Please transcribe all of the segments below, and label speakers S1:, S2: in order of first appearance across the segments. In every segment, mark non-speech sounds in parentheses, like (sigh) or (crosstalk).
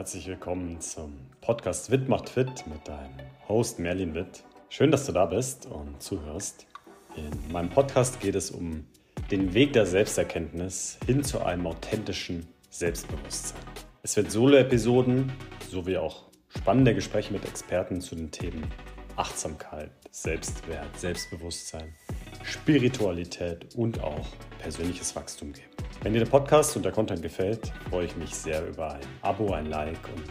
S1: Herzlich willkommen zum Podcast Witt macht fit mit deinem Host Merlin Witt. Schön, dass du da bist und zuhörst. In meinem Podcast geht es um den Weg der Selbsterkenntnis hin zu einem authentischen Selbstbewusstsein. Es wird Solo-Episoden sowie auch spannende Gespräche mit Experten zu den Themen Achtsamkeit, Selbstwert, Selbstbewusstsein, Spiritualität und auch persönliches Wachstum geben. Wenn dir der Podcast und der Content gefällt, freue ich mich sehr über ein Abo, ein Like und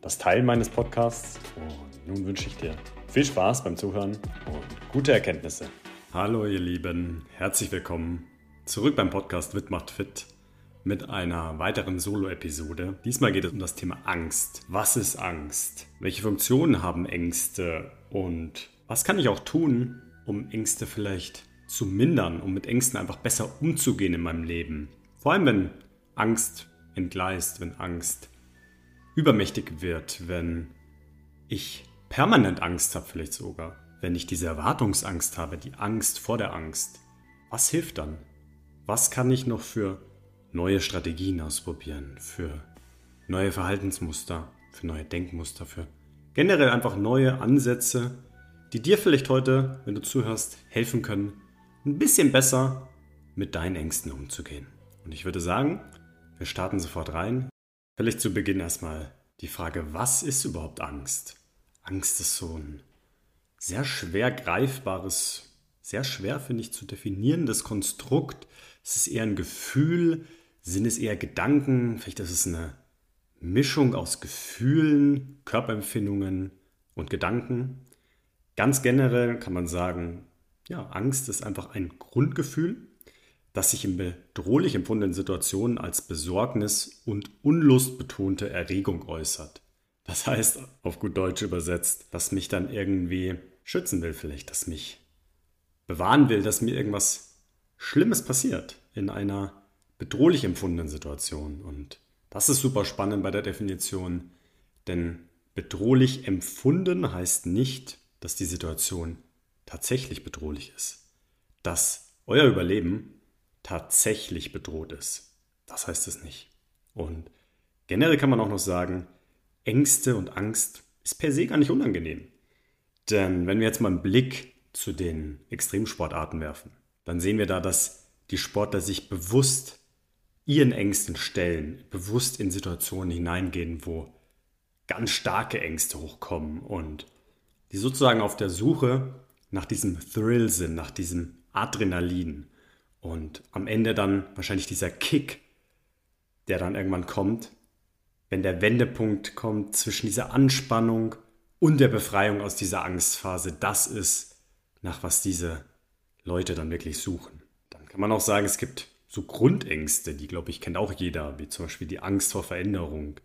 S1: das Teilen meines Podcasts. Und nun wünsche ich dir viel Spaß beim Zuhören und gute Erkenntnisse. Hallo ihr Lieben, herzlich willkommen zurück beim Podcast Witt macht fit mit einer weiteren Solo-Episode. Diesmal geht es um das Thema Angst. Was ist Angst? Welche Funktionen haben Ängste? Und was kann ich auch tun, um Ängste vielleicht zu mindern, um mit Ängsten einfach besser umzugehen in meinem Leben? Vor allem, wenn Angst entgleist, wenn Angst übermächtig wird, wenn ich permanent Angst habe, vielleicht sogar, wenn ich diese Erwartungsangst habe, die Angst vor der Angst. Was hilft dann? Was kann ich noch für neue Strategien ausprobieren, für neue Verhaltensmuster, für neue Denkmuster, für generell einfach neue Ansätze, die dir vielleicht heute, wenn du zuhörst, helfen können, ein bisschen besser mit deinen Ängsten umzugehen. Und ich würde sagen, wir starten sofort rein. Vielleicht zu Beginn erstmal die Frage, was ist überhaupt Angst? Angst ist so ein sehr schwer greifbares, sehr schwer finde ich zu definierendes Konstrukt. Es ist eher ein Gefühl, sind es eher Gedanken, vielleicht ist es eine Mischung aus Gefühlen, Körperempfindungen und Gedanken. Ganz generell kann man sagen, ja, Angst ist einfach ein Grundgefühl, das sich in bedrohlich empfundenen Situationen als Besorgnis und unlustbetonte Erregung äußert. Das heißt, auf gut Deutsch übersetzt, dass mich dann irgendwie schützen will vielleicht, dass mich bewahren will, dass mir irgendwas Schlimmes passiert in einer bedrohlich empfundenen Situation. Und das ist super spannend bei der Definition, denn bedrohlich empfunden heißt nicht, dass die Situation tatsächlich bedrohlich ist. Dass euer Überleben tatsächlich bedroht ist. Das heißt es nicht. Und generell kann man auch noch sagen, Ängste und Angst ist per se gar nicht unangenehm. Denn wenn wir jetzt mal einen Blick zu den Extremsportarten werfen, dann sehen wir da, dass die Sportler sich bewusst ihren Ängsten stellen, bewusst in Situationen hineingehen, wo ganz starke Ängste hochkommen und die sozusagen auf der Suche nach diesem Thrill sind, nach diesem Adrenalin und am Ende dann wahrscheinlich dieser Kick, der dann irgendwann kommt, wenn der Wendepunkt kommt zwischen dieser Anspannung und der Befreiung aus dieser Angstphase, das ist, nach was diese Leute dann wirklich suchen. Dann kann man auch sagen, es gibt so Grundängste, die, glaube ich, kennt auch jeder, wie zum Beispiel die Angst vor Veränderung,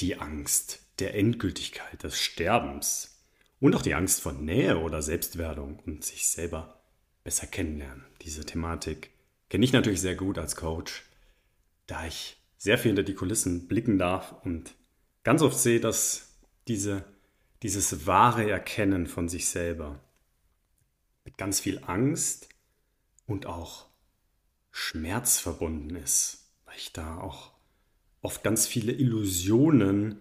S1: die Angst der Endgültigkeit, des Sterbens und auch die Angst vor Nähe oder Selbstwerdung und sich selber besser kennenlernen. Diese Thematik kenne ich natürlich sehr gut als Coach, da ich sehr viel hinter die Kulissen blicken darf und ganz oft sehe, dass diese, dieses wahre Erkennen von sich selber mit ganz viel Angst und auch Schmerz verbunden ist, weil ich da auch oft ganz viele Illusionen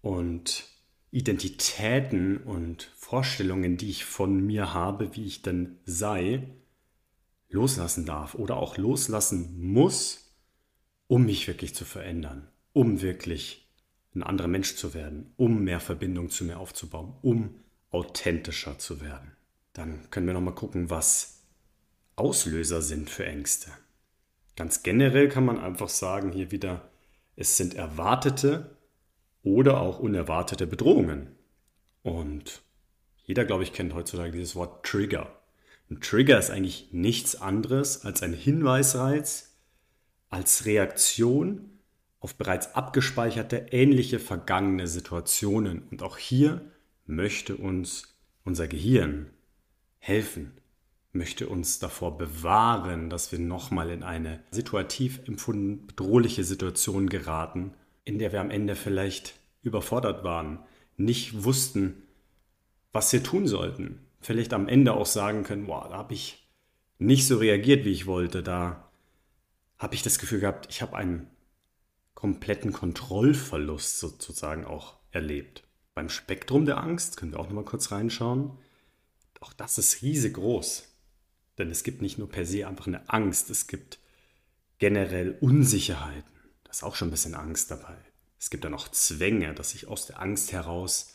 S1: und Identitäten und Vorstellungen, die ich von mir habe, wie ich denn sei, loslassen darf oder auch loslassen muss, um mich wirklich zu verändern, um wirklich ein anderer Mensch zu werden, um mehr Verbindung zu mir aufzubauen, um authentischer zu werden. Dann können wir noch mal gucken, was Auslöser sind für Ängste. Ganz generell kann man einfach sagen, hier wieder, es sind erwartete oder auch unerwartete Bedrohungen. Und jeder, glaube ich, kennt heutzutage dieses Wort Trigger. Ein Trigger ist eigentlich nichts anderes als ein Hinweisreiz, als Reaktion auf bereits abgespeicherte ähnliche vergangene Situationen. Und auch hier möchte uns unser Gehirn helfen, möchte uns davor bewahren, dass wir nochmal in eine situativ empfunden bedrohliche Situation geraten, in der wir am Ende vielleicht überfordert waren, nicht wussten, was wir tun sollten. Vielleicht am Ende auch sagen können, boah, da habe ich nicht so reagiert, wie ich wollte. Da habe ich das Gefühl gehabt, ich habe ein kompletten Kontrollverlust sozusagen auch erlebt. Beim Spektrum der Angst können wir auch noch mal kurz reinschauen. Auch das ist riesig groß. Denn es gibt nicht nur per se einfach eine Angst, es gibt generell Unsicherheiten. Da ist auch schon ein bisschen Angst dabei. Es gibt dann auch Zwänge, dass ich aus der Angst heraus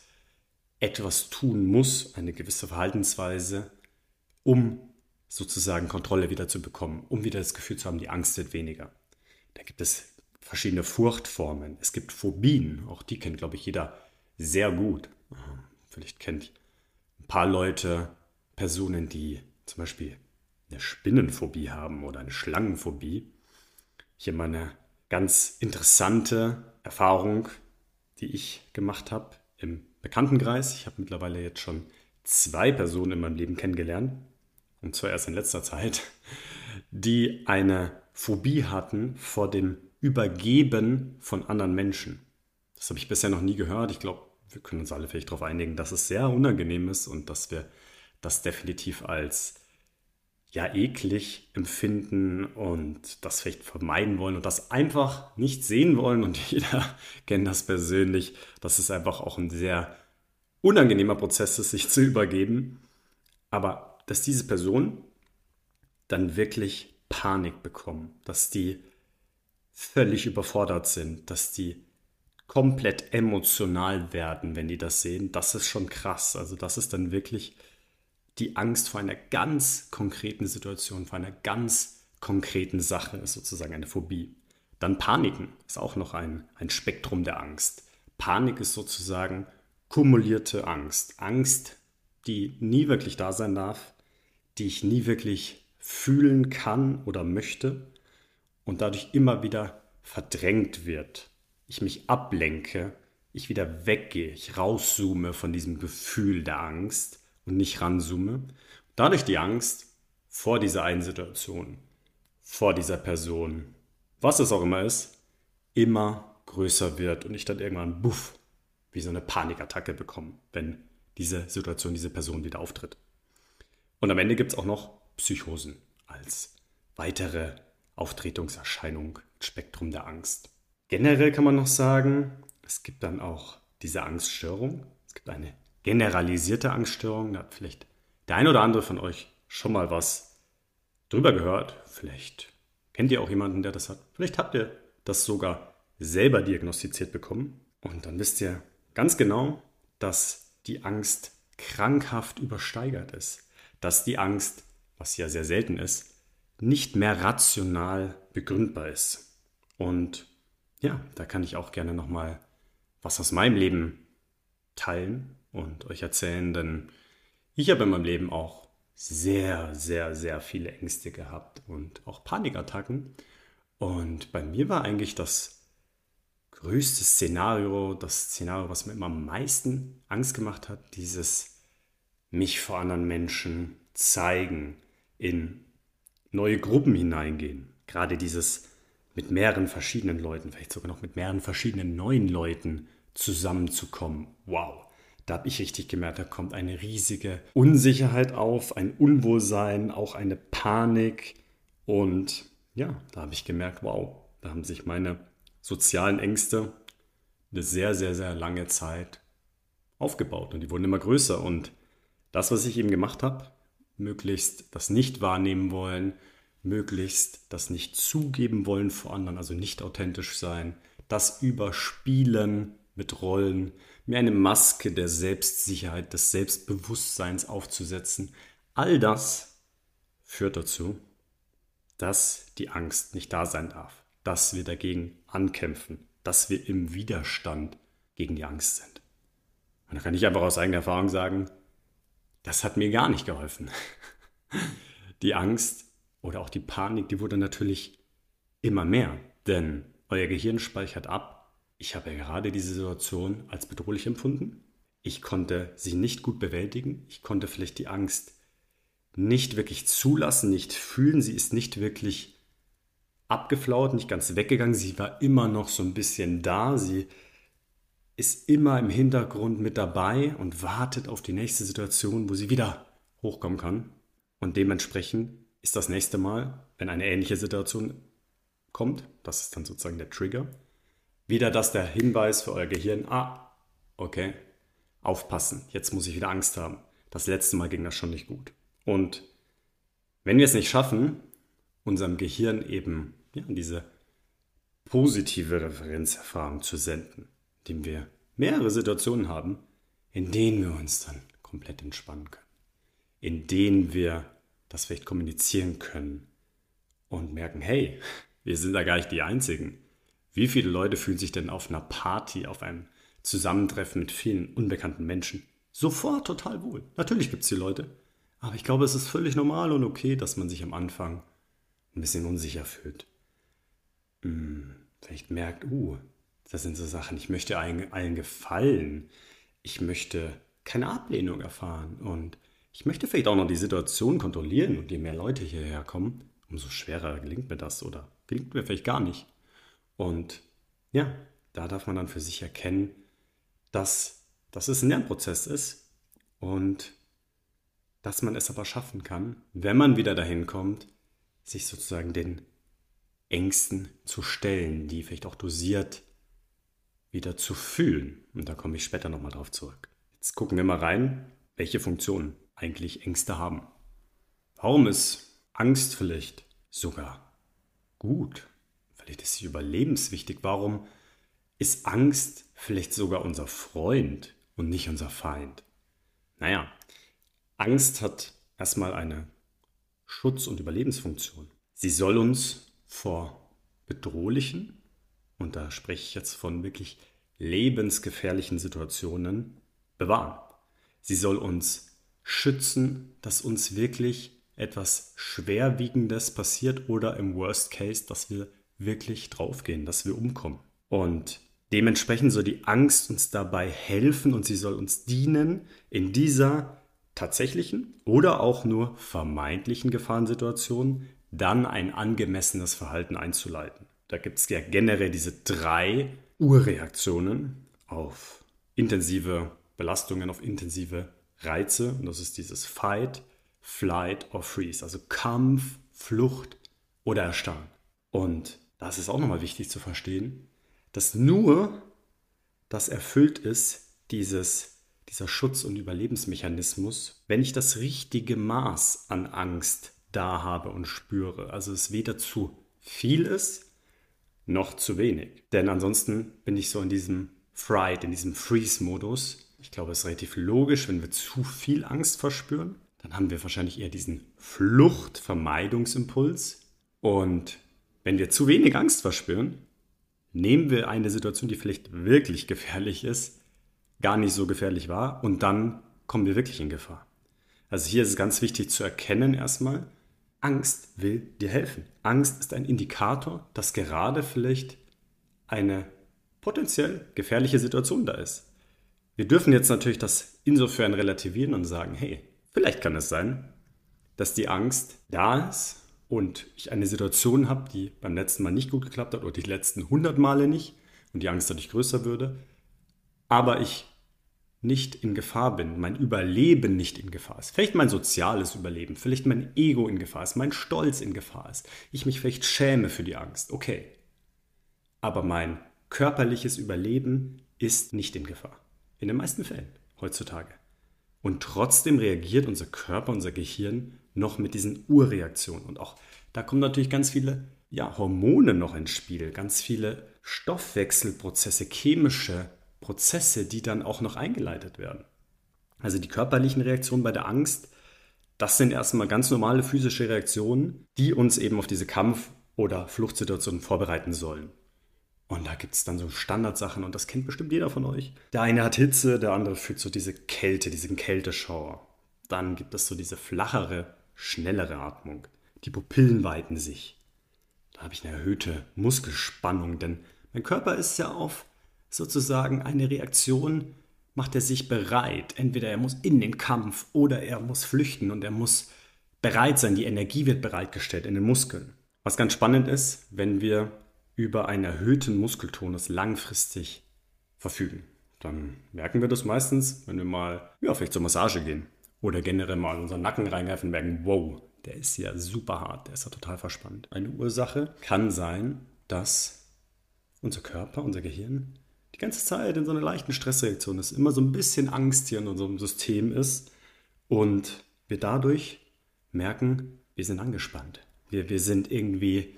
S1: etwas tun muss, eine gewisse Verhaltensweise, um sozusagen Kontrolle wieder zu bekommen, um wieder das Gefühl zu haben, die Angst wird weniger. Da gibt es verschiedene Furchtformen. Es gibt Phobien, auch die kennt, glaube ich, jeder sehr gut. Vielleicht kennt ein paar Leute Personen, die zum Beispiel eine Spinnenphobie haben oder eine Schlangenphobie. Hier mal eine ganz interessante Erfahrung, die ich gemacht habe im Bekanntenkreis. Ich habe mittlerweile jetzt schon zwei Personen in meinem Leben kennengelernt, und zwar erst in letzter Zeit, die eine Phobie hatten vor dem Übergeben von anderen Menschen. Das habe ich bisher noch nie gehört. Ich glaube, wir können uns alle vielleicht darauf einigen, dass es sehr unangenehm ist und dass wir das definitiv als ja eklig empfinden und das vielleicht vermeiden wollen und das einfach nicht sehen wollen und (laughs) jeder kennt das persönlich, dass es einfach auch ein sehr unangenehmer Prozess ist, sich zu übergeben. Aber dass diese Personen dann wirklich Panik bekommen, dass die völlig überfordert sind, dass die komplett emotional werden, wenn die das sehen, das ist schon krass. Also das ist dann wirklich die Angst vor einer ganz konkreten Situation, vor einer ganz konkreten Sache ist sozusagen eine Phobie. Dann Paniken ist auch noch ein, ein Spektrum der Angst. Panik ist sozusagen kumulierte Angst. Angst, die nie wirklich da sein darf, die ich nie wirklich fühlen kann oder möchte und dadurch immer wieder verdrängt wird. Ich mich ablenke, ich wieder weggehe, ich rauszoome von diesem Gefühl der Angst und nicht ranzoome. Dadurch die Angst vor dieser einen Situation, vor dieser Person, was es auch immer ist, immer größer wird und ich dann irgendwann, buff, wie so eine Panikattacke bekomme, wenn diese Situation, diese Person wieder auftritt. Und am Ende gibt es auch noch Psychosen als weitere Auftretungserscheinung, Spektrum der Angst. Generell kann man noch sagen, es gibt dann auch diese Angststörung. Es gibt eine generalisierte Angststörung. Da hat vielleicht der ein oder andere von euch schon mal was drüber gehört. Vielleicht kennt ihr auch jemanden, der das hat. Vielleicht habt ihr das sogar selber diagnostiziert bekommen. Und dann wisst ihr ganz genau, dass die Angst krankhaft übersteigert ist. Dass die Angst, was ja sehr selten ist, nicht mehr rational begründbar ist. Und ja, da kann ich auch gerne nochmal was aus meinem Leben teilen und euch erzählen, denn ich habe in meinem Leben auch sehr, sehr, sehr viele Ängste gehabt und auch Panikattacken. Und bei mir war eigentlich das größte Szenario, das Szenario, was mir immer am meisten Angst gemacht hat, dieses mich vor anderen Menschen zeigen, in neue Gruppen hineingehen. Gerade dieses mit mehreren verschiedenen Leuten, vielleicht sogar noch mit mehreren verschiedenen neuen Leuten zusammenzukommen. Wow, da habe ich richtig gemerkt, da kommt eine riesige Unsicherheit auf, ein Unwohlsein, auch eine Panik. Und ja, da habe ich gemerkt, wow, da haben sich meine sozialen Ängste eine sehr, sehr, sehr lange Zeit aufgebaut und die wurden immer größer. Und das, was ich eben gemacht habe, möglichst das nicht wahrnehmen wollen, möglichst das nicht zugeben wollen vor anderen, also nicht authentisch sein, das Überspielen mit Rollen, mir eine Maske der Selbstsicherheit, des Selbstbewusstseins aufzusetzen, all das führt dazu, dass die Angst nicht da sein darf, dass wir dagegen ankämpfen, dass wir im Widerstand gegen die Angst sind. Und da kann ich einfach aus eigener Erfahrung sagen, das hat mir gar nicht geholfen. (laughs) Die Angst oder auch die Panik, die wurde natürlich immer mehr, denn euer Gehirn speichert ab, ich habe gerade diese Situation als bedrohlich empfunden. Ich konnte sie nicht gut bewältigen. Ich konnte vielleicht die Angst nicht wirklich zulassen, nicht fühlen. Sie ist nicht wirklich abgeflaut, nicht ganz weggegangen. Sie war immer noch so ein bisschen da. Sie ist immer im Hintergrund mit dabei und wartet auf die nächste Situation, wo sie wieder hochkommen kann. Und dementsprechend ist das nächste Mal, wenn eine ähnliche Situation kommt, das ist dann sozusagen der Trigger, wieder das der Hinweis für euer Gehirn, ah, okay, aufpassen, jetzt muss ich wieder Angst haben. Das letzte Mal ging das schon nicht gut. Und wenn wir es nicht schaffen, unserem Gehirn eben ja, diese positive Referenzerfahrung zu senden, indem wir mehrere Situationen haben, in denen wir uns dann komplett entspannen können, in denen wir das vielleicht kommunizieren können und merken, hey, wir sind da gar nicht die Einzigen. Wie viele Leute fühlen sich denn auf einer Party, auf einem Zusammentreffen mit vielen unbekannten Menschen sofort total wohl? Natürlich gibt es die Leute, aber ich glaube, es ist völlig normal und okay, dass man sich am Anfang ein bisschen unsicher fühlt. Hm, vielleicht merkt, uh, das sind so Sachen, ich möchte allen, allen gefallen. Ich möchte keine Ablehnung erfahren und ich möchte vielleicht auch noch die Situation kontrollieren und je mehr Leute hierher kommen, umso schwerer gelingt mir das oder gelingt mir vielleicht gar nicht. Und ja, da darf man dann für sich erkennen, dass, dass es ein Lernprozess ist und dass man es aber schaffen kann, wenn man wieder dahin kommt, sich sozusagen den Ängsten zu stellen, die vielleicht auch dosiert wieder zu fühlen. Und da komme ich später nochmal drauf zurück. Jetzt gucken wir mal rein, welche Funktionen eigentlich Ängste haben. Warum ist Angst vielleicht sogar gut? Vielleicht ist sie überlebenswichtig. Warum ist Angst vielleicht sogar unser Freund und nicht unser Feind? Naja, Angst hat erstmal eine Schutz- und Überlebensfunktion. Sie soll uns vor bedrohlichen, und da spreche ich jetzt von wirklich lebensgefährlichen Situationen, bewahren. Sie soll uns schützen, dass uns wirklich etwas Schwerwiegendes passiert oder im Worst Case, dass wir wirklich draufgehen, dass wir umkommen. Und dementsprechend soll die Angst uns dabei helfen und sie soll uns dienen, in dieser tatsächlichen oder auch nur vermeintlichen Gefahrensituation dann ein angemessenes Verhalten einzuleiten. Da gibt es ja generell diese drei Urreaktionen auf intensive Belastungen, auf intensive Reize. Und das ist dieses Fight, Flight or Freeze, also Kampf, Flucht oder Erstarren. Und das ist auch nochmal wichtig zu verstehen, dass nur das erfüllt ist, dieses, dieser Schutz- und Überlebensmechanismus, wenn ich das richtige Maß an Angst da habe und spüre. Also es weder zu viel ist, noch zu wenig. Denn ansonsten bin ich so in diesem Fright, in diesem Freeze-Modus. Ich glaube, es ist relativ logisch, wenn wir zu viel Angst verspüren, dann haben wir wahrscheinlich eher diesen Fluchtvermeidungsimpuls. Und wenn wir zu wenig Angst verspüren, nehmen wir eine Situation, die vielleicht wirklich gefährlich ist, gar nicht so gefährlich war und dann kommen wir wirklich in Gefahr. Also hier ist es ganz wichtig zu erkennen erstmal, Angst will dir helfen. Angst ist ein Indikator, dass gerade vielleicht eine potenziell gefährliche Situation da ist. Wir dürfen jetzt natürlich das insofern relativieren und sagen, hey, vielleicht kann es sein, dass die Angst da ist und ich eine Situation habe, die beim letzten Mal nicht gut geklappt hat oder die letzten 100 Male nicht und die Angst dadurch größer würde, aber ich nicht in Gefahr bin, mein Überleben nicht in Gefahr ist, vielleicht mein soziales Überleben, vielleicht mein Ego in Gefahr ist, mein Stolz in Gefahr ist, ich mich vielleicht schäme für die Angst, okay. Aber mein körperliches Überleben ist nicht in Gefahr. In den meisten Fällen heutzutage. Und trotzdem reagiert unser Körper, unser Gehirn noch mit diesen Urreaktionen. Und auch da kommen natürlich ganz viele ja, Hormone noch ins Spiel, ganz viele Stoffwechselprozesse, chemische Prozesse, die dann auch noch eingeleitet werden. Also die körperlichen Reaktionen bei der Angst, das sind erstmal ganz normale physische Reaktionen, die uns eben auf diese Kampf- oder Fluchtsituationen vorbereiten sollen. Und da gibt es dann so Standardsachen und das kennt bestimmt jeder von euch. Der eine hat Hitze, der andere fühlt so diese Kälte, diesen Kälteschauer. Dann gibt es so diese flachere, schnellere Atmung. Die Pupillen weiten sich. Da habe ich eine erhöhte Muskelspannung, denn mein Körper ist ja auf sozusagen eine Reaktion, macht er sich bereit. Entweder er muss in den Kampf oder er muss flüchten und er muss bereit sein. Die Energie wird bereitgestellt in den Muskeln. Was ganz spannend ist, wenn wir über einen erhöhten Muskeltonus langfristig verfügen. Dann merken wir das meistens, wenn wir mal ja, vielleicht zur Massage gehen oder generell mal in unseren Nacken reingreifen und merken, wow, der ist ja super hart, der ist ja total verspannt. Eine Ursache kann sein, dass unser Körper, unser Gehirn die ganze Zeit in so einer leichten Stressreaktion ist, immer so ein bisschen Angst hier in unserem System ist und wir dadurch merken, wir sind angespannt. Wir, wir sind irgendwie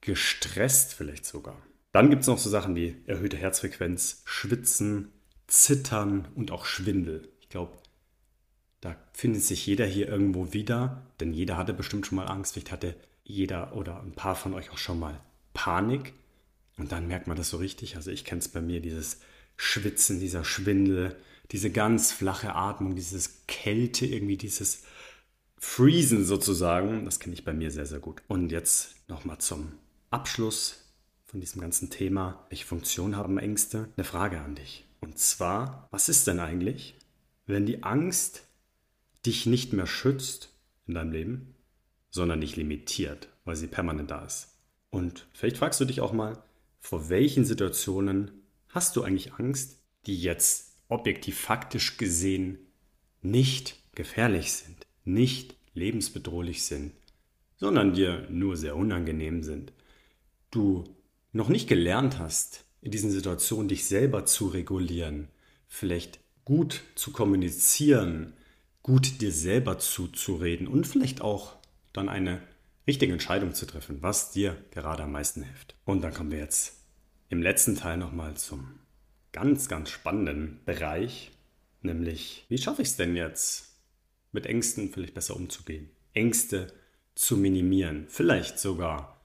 S1: gestresst vielleicht sogar. Dann gibt es noch so Sachen wie erhöhte Herzfrequenz, Schwitzen, Zittern und auch Schwindel. Ich glaube, da findet sich jeder hier irgendwo wieder, denn jeder hatte bestimmt schon mal Angst. Vielleicht hatte jeder oder ein paar von euch auch schon mal Panik. Und dann merkt man das so richtig. Also ich kenne es bei mir, dieses Schwitzen, dieser Schwindel, diese ganz flache Atmung, dieses Kälte, irgendwie dieses Freezen sozusagen. Das kenne ich bei mir sehr, sehr gut. Und jetzt nochmal zum Abschluss von diesem ganzen Thema. Welche Funktion haben Ängste? Eine Frage an dich. Und zwar, was ist denn eigentlich, wenn die Angst dich nicht mehr schützt in deinem Leben, sondern dich limitiert, weil sie permanent da ist? Und vielleicht fragst du dich auch mal, vor welchen Situationen hast du eigentlich Angst, die jetzt objektiv faktisch gesehen nicht gefährlich sind, nicht lebensbedrohlich sind, sondern dir nur sehr unangenehm sind. Du noch nicht gelernt hast, in diesen Situationen dich selber zu regulieren, vielleicht gut zu kommunizieren, gut dir selber zuzureden und vielleicht auch dann eine richtige Entscheidung zu treffen, was dir gerade am meisten hilft. Und dann kommen wir jetzt im letzten Teil nochmal zum ganz, ganz spannenden Bereich, nämlich wie schaffe ich es denn jetzt, mit Ängsten vielleicht besser umzugehen, Ängste zu minimieren, vielleicht sogar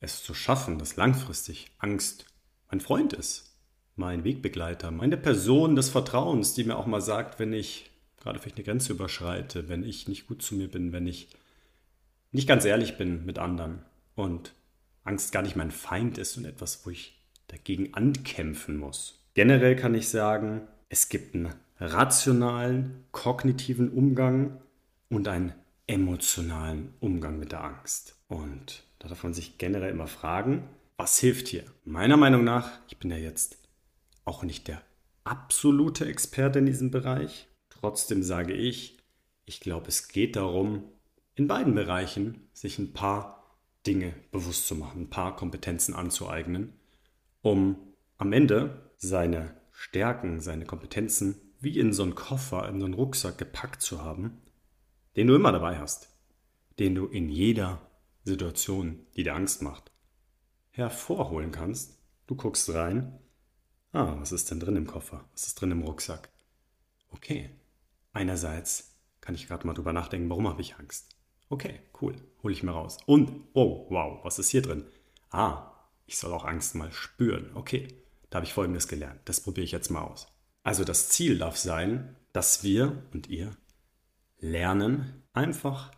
S1: es zu schaffen, dass langfristig Angst mein Freund ist, mein Wegbegleiter, meine Person des Vertrauens, die mir auch mal sagt, wenn ich gerade vielleicht eine Grenze überschreite, wenn ich nicht gut zu mir bin, wenn ich nicht ganz ehrlich bin mit anderen und Angst gar nicht mein Feind ist und etwas, wo ich dagegen ankämpfen muss. Generell kann ich sagen, es gibt einen rationalen, kognitiven Umgang und einen emotionalen Umgang mit der Angst. Und da darf man sich generell immer fragen, was hilft hier? Meiner Meinung nach, ich bin ja jetzt auch nicht der absolute Experte in diesem Bereich. Trotzdem sage ich, ich glaube, es geht darum, in beiden Bereichen sich ein paar Dinge bewusst zu machen, ein paar Kompetenzen anzueignen, um am Ende seine Stärken, seine Kompetenzen wie in so einen Koffer, in so einen Rucksack gepackt zu haben, den du immer dabei hast, den du in jeder Situation, die dir Angst macht, hervorholen kannst. Du guckst rein. Ah, was ist denn drin im Koffer? Was ist drin im Rucksack? Okay. Einerseits kann ich gerade mal drüber nachdenken, warum habe ich Angst? Okay, cool, hole ich mir raus. Und, oh, wow, was ist hier drin? Ah, ich soll auch Angst mal spüren. Okay, da habe ich Folgendes gelernt. Das probiere ich jetzt mal aus. Also das Ziel darf sein, dass wir und ihr lernen, einfach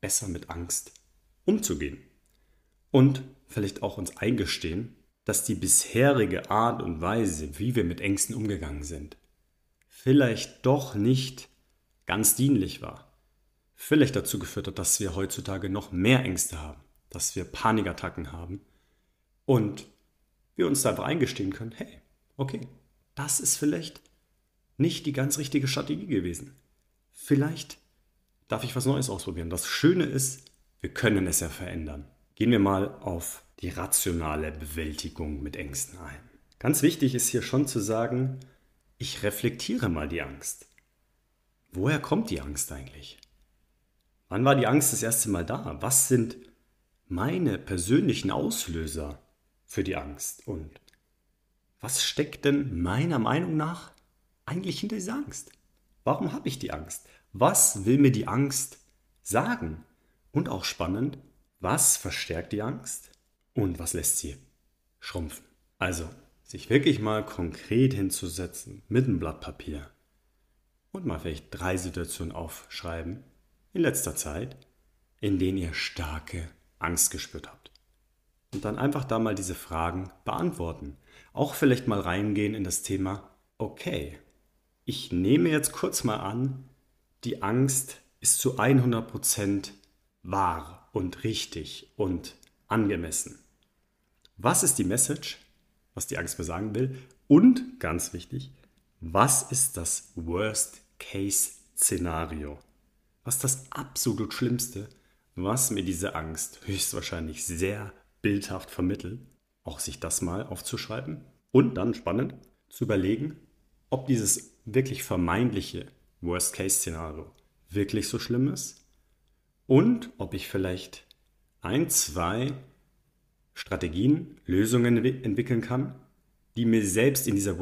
S1: besser mit Angst umzugehen. Und vielleicht auch uns eingestehen, dass die bisherige Art und Weise, wie wir mit Ängsten umgegangen sind, vielleicht doch nicht ganz dienlich war. Vielleicht dazu geführt hat, dass wir heutzutage noch mehr Ängste haben, dass wir Panikattacken haben und wir uns da einfach eingestehen können, hey, okay, das ist vielleicht nicht die ganz richtige Strategie gewesen. Vielleicht darf ich was Neues ausprobieren. Das Schöne ist, wir können es ja verändern. Gehen wir mal auf die rationale Bewältigung mit Ängsten ein. Ganz wichtig ist hier schon zu sagen, ich reflektiere mal die Angst. Woher kommt die Angst eigentlich? Wann war die Angst das erste Mal da? Was sind meine persönlichen Auslöser für die Angst? Und was steckt denn meiner Meinung nach eigentlich hinter dieser Angst? Warum habe ich die Angst? Was will mir die Angst sagen? Und auch spannend, was verstärkt die Angst und was lässt sie schrumpfen? Also, sich wirklich mal konkret hinzusetzen mit einem Blatt Papier und mal vielleicht drei Situationen aufschreiben in letzter Zeit, in denen ihr starke Angst gespürt habt. Und dann einfach da mal diese Fragen beantworten. Auch vielleicht mal reingehen in das Thema, okay, ich nehme jetzt kurz mal an, die Angst ist zu 100% wahr und richtig und angemessen. Was ist die Message, was die Angst mir sagen will? Und ganz wichtig, was ist das Worst-Case-Szenario? Was ist das absolut Schlimmste, was mir diese Angst höchstwahrscheinlich sehr bildhaft vermittelt, auch sich das mal aufzuschreiben und dann spannend zu überlegen, ob dieses wirklich vermeintliche Worst-Case-Szenario wirklich so schlimm ist und ob ich vielleicht ein, zwei Strategien, Lösungen entwickeln kann, die mir selbst in dieser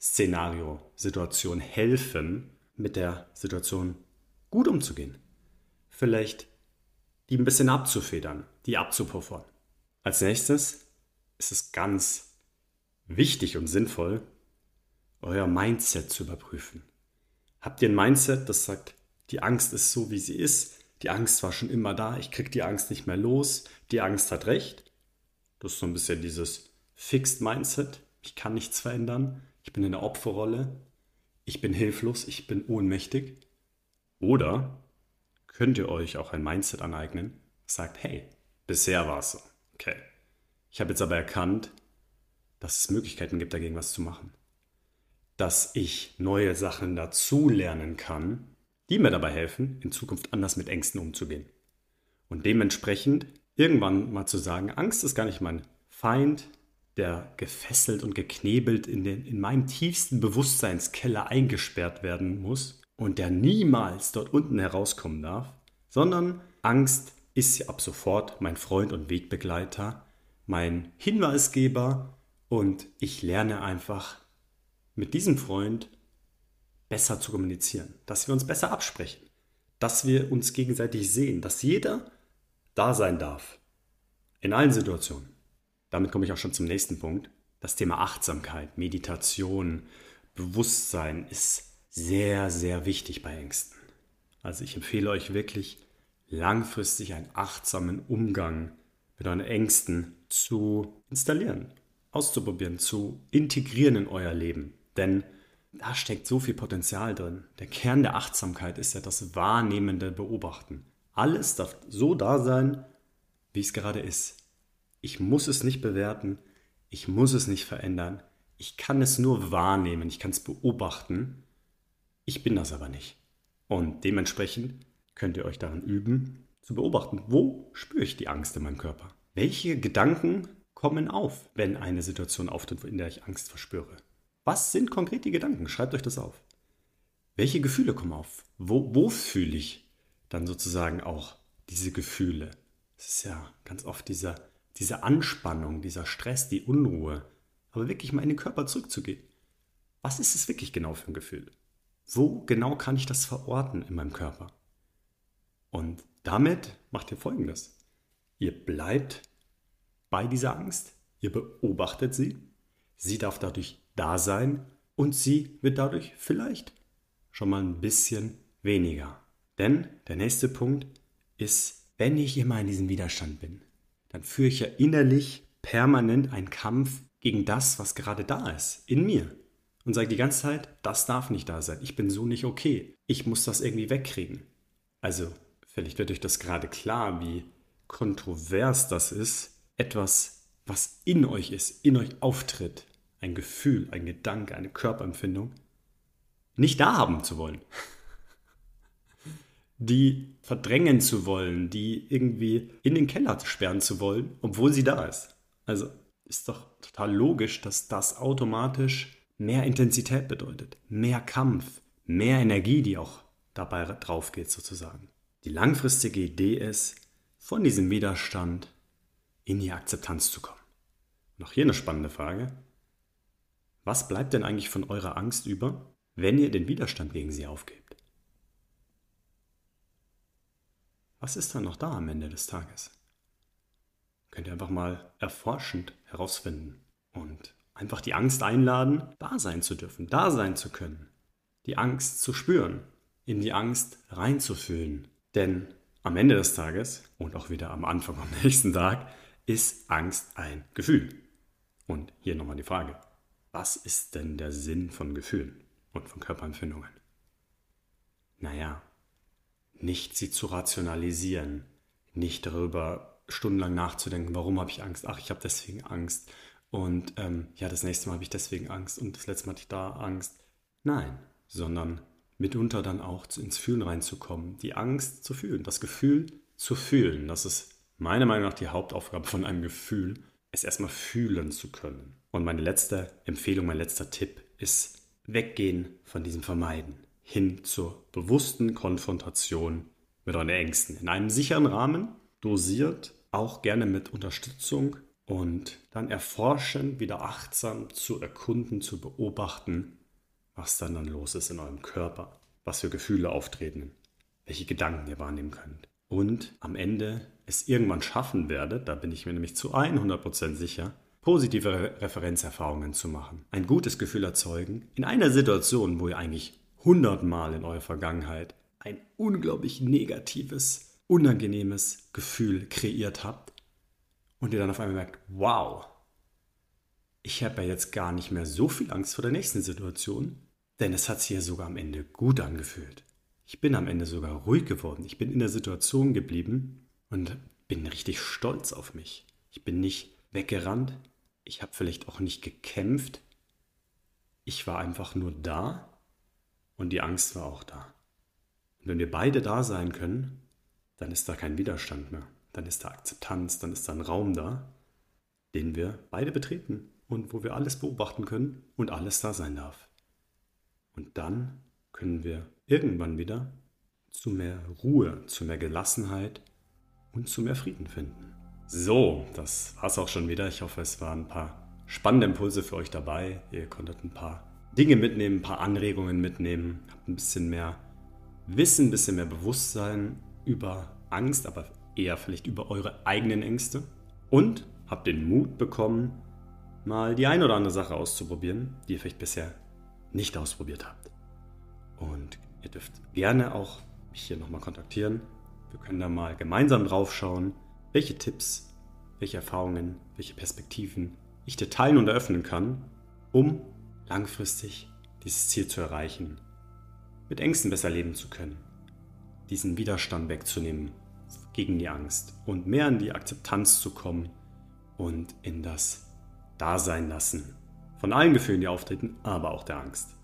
S1: Worst-Case-Szenario-Situation helfen, mit der Situation gut umzugehen. Vielleicht die ein bisschen abzufedern, die abzupuffern. Als nächstes ist es ganz wichtig und sinnvoll, euer Mindset zu überprüfen. Habt ihr ein Mindset, das sagt, die Angst ist so, wie sie ist, die Angst war schon immer da, ich kriege die Angst nicht mehr los, die Angst hat recht? Das ist so ein bisschen dieses Fixed Mindset, ich kann nichts verändern, ich bin in der Opferrolle, ich bin hilflos, ich bin ohnmächtig. Oder könnt ihr euch auch ein Mindset aneignen, das sagt, hey, bisher war es so, okay. Ich habe jetzt aber erkannt, dass es Möglichkeiten gibt, dagegen was zu machen. Dass ich neue Sachen dazulernen kann, die mir dabei helfen, in Zukunft anders mit Ängsten umzugehen. Und dementsprechend irgendwann mal zu sagen, Angst ist gar nicht mein Feind, der gefesselt und geknebelt in, den, in meinem tiefsten Bewusstseinskeller eingesperrt werden muss und der niemals dort unten herauskommen darf, sondern Angst ist ab sofort mein Freund und Wegbegleiter, mein Hinweisgeber und ich lerne einfach mit diesem Freund besser zu kommunizieren, dass wir uns besser absprechen, dass wir uns gegenseitig sehen, dass jeder da sein darf. In allen Situationen. Damit komme ich auch schon zum nächsten Punkt. Das Thema Achtsamkeit, Meditation, Bewusstsein ist sehr, sehr wichtig bei Ängsten. Also ich empfehle euch wirklich langfristig einen achtsamen Umgang mit euren Ängsten zu installieren auszuprobieren, zu integrieren in euer Leben. Denn da steckt so viel Potenzial drin. Der Kern der Achtsamkeit ist ja das wahrnehmende Beobachten. Alles darf so da sein, wie es gerade ist. Ich muss es nicht bewerten, ich muss es nicht verändern, ich kann es nur wahrnehmen, ich kann es beobachten. Ich bin das aber nicht. Und dementsprechend könnt ihr euch daran üben, zu beobachten, wo spüre ich die Angst in meinem Körper? Welche Gedanken kommen auf, wenn eine Situation auftritt, in der ich Angst verspüre? Was sind konkret die Gedanken? Schreibt euch das auf. Welche Gefühle kommen auf? Wo, wo fühle ich dann sozusagen auch diese Gefühle? Es ist ja ganz oft dieser, diese Anspannung, dieser Stress, die Unruhe. Aber wirklich mal in den Körper zurückzugehen. Was ist es wirklich genau für ein Gefühl? Wo genau kann ich das verorten in meinem Körper? Und damit macht ihr Folgendes. Ihr bleibt bei dieser Angst, ihr beobachtet sie, sie darf dadurch da sein und sie wird dadurch vielleicht schon mal ein bisschen weniger. Denn der nächste Punkt ist, wenn ich immer in diesem Widerstand bin, dann führe ich ja innerlich permanent einen Kampf gegen das, was gerade da ist, in mir. Und sage die ganze Zeit, das darf nicht da sein, ich bin so nicht okay, ich muss das irgendwie wegkriegen. Also, vielleicht wird euch das gerade klar, wie kontrovers das ist, etwas, was in euch ist, in euch auftritt, ein Gefühl, ein Gedanke, eine Körperempfindung, nicht da haben zu wollen. Die verdrängen zu wollen, die irgendwie in den Keller sperren zu wollen, obwohl sie da ist. Also ist doch total logisch, dass das automatisch mehr Intensität bedeutet, mehr Kampf, mehr Energie, die auch dabei drauf geht sozusagen. Die langfristige Idee ist, von diesem Widerstand in die Akzeptanz zu kommen. Noch hier eine spannende Frage. Was bleibt denn eigentlich von eurer Angst über, wenn ihr den Widerstand gegen sie aufgebt? Was ist dann noch da am Ende des Tages? Könnt ihr einfach mal erforschend herausfinden und einfach die Angst einladen, da sein zu dürfen, da sein zu können, die Angst zu spüren, in die Angst reinzufühlen. Denn am Ende des Tages und auch wieder am Anfang am (laughs) nächsten Tag ist Angst ein Gefühl? Und hier nochmal die Frage, was ist denn der Sinn von Gefühlen und von Körperempfindungen? Naja, nicht sie zu rationalisieren, nicht darüber stundenlang nachzudenken, warum habe ich Angst? Ach, ich habe deswegen Angst. Und ähm, ja, das nächste Mal habe ich deswegen Angst und das letzte Mal hatte ich da Angst. Nein, sondern mitunter dann auch ins Fühlen reinzukommen, die Angst zu fühlen, das Gefühl zu fühlen. Das ist meiner Meinung nach die Hauptaufgabe von einem Gefühl, es erstmal fühlen zu können. Und meine letzte Empfehlung, mein letzter Tipp ist weggehen von diesem Vermeiden hin zur bewussten Konfrontation mit euren Ängsten in einem sicheren Rahmen, dosiert, auch gerne mit Unterstützung und dann erforschen, wieder achtsam zu erkunden, zu beobachten, was dann dann los ist in eurem Körper, was für Gefühle auftreten, welche Gedanken ihr wahrnehmen könnt. Und am Ende es irgendwann schaffen werdet, da bin ich mir nämlich zu 100% sicher, positive Referenzerfahrungen zu machen, ein gutes Gefühl erzeugen, in einer Situation, wo ihr eigentlich hundertmal in eurer Vergangenheit ein unglaublich negatives, unangenehmes Gefühl kreiert habt und ihr dann auf einmal merkt, wow, ich habe ja jetzt gar nicht mehr so viel Angst vor der nächsten Situation, denn es hat sich ja sogar am Ende gut angefühlt. Ich bin am Ende sogar ruhig geworden. Ich bin in der Situation geblieben und bin richtig stolz auf mich. Ich bin nicht weggerannt. Ich habe vielleicht auch nicht gekämpft. Ich war einfach nur da und die Angst war auch da. Und wenn wir beide da sein können, dann ist da kein Widerstand mehr. Dann ist da Akzeptanz, dann ist da ein Raum da, den wir beide betreten und wo wir alles beobachten können und alles da sein darf. Und dann können wir irgendwann wieder zu mehr Ruhe, zu mehr Gelassenheit und zu mehr Frieden finden. So, das war's auch schon wieder. Ich hoffe, es waren ein paar spannende Impulse für euch dabei. Ihr konntet ein paar Dinge mitnehmen, ein paar Anregungen mitnehmen, habt ein bisschen mehr Wissen, ein bisschen mehr Bewusstsein über Angst, aber eher vielleicht über eure eigenen Ängste und habt den Mut bekommen, mal die eine oder andere Sache auszuprobieren, die ihr vielleicht bisher nicht ausprobiert habt. Und ihr dürft gerne auch mich hier nochmal kontaktieren. Wir können da mal gemeinsam drauf schauen, welche Tipps, welche Erfahrungen, welche Perspektiven ich dir teilen und eröffnen kann, um langfristig dieses Ziel zu erreichen, mit Ängsten besser leben zu können, diesen Widerstand wegzunehmen gegen die Angst und mehr in die Akzeptanz zu kommen und in das Dasein lassen von allen Gefühlen, die auftreten, aber auch der Angst.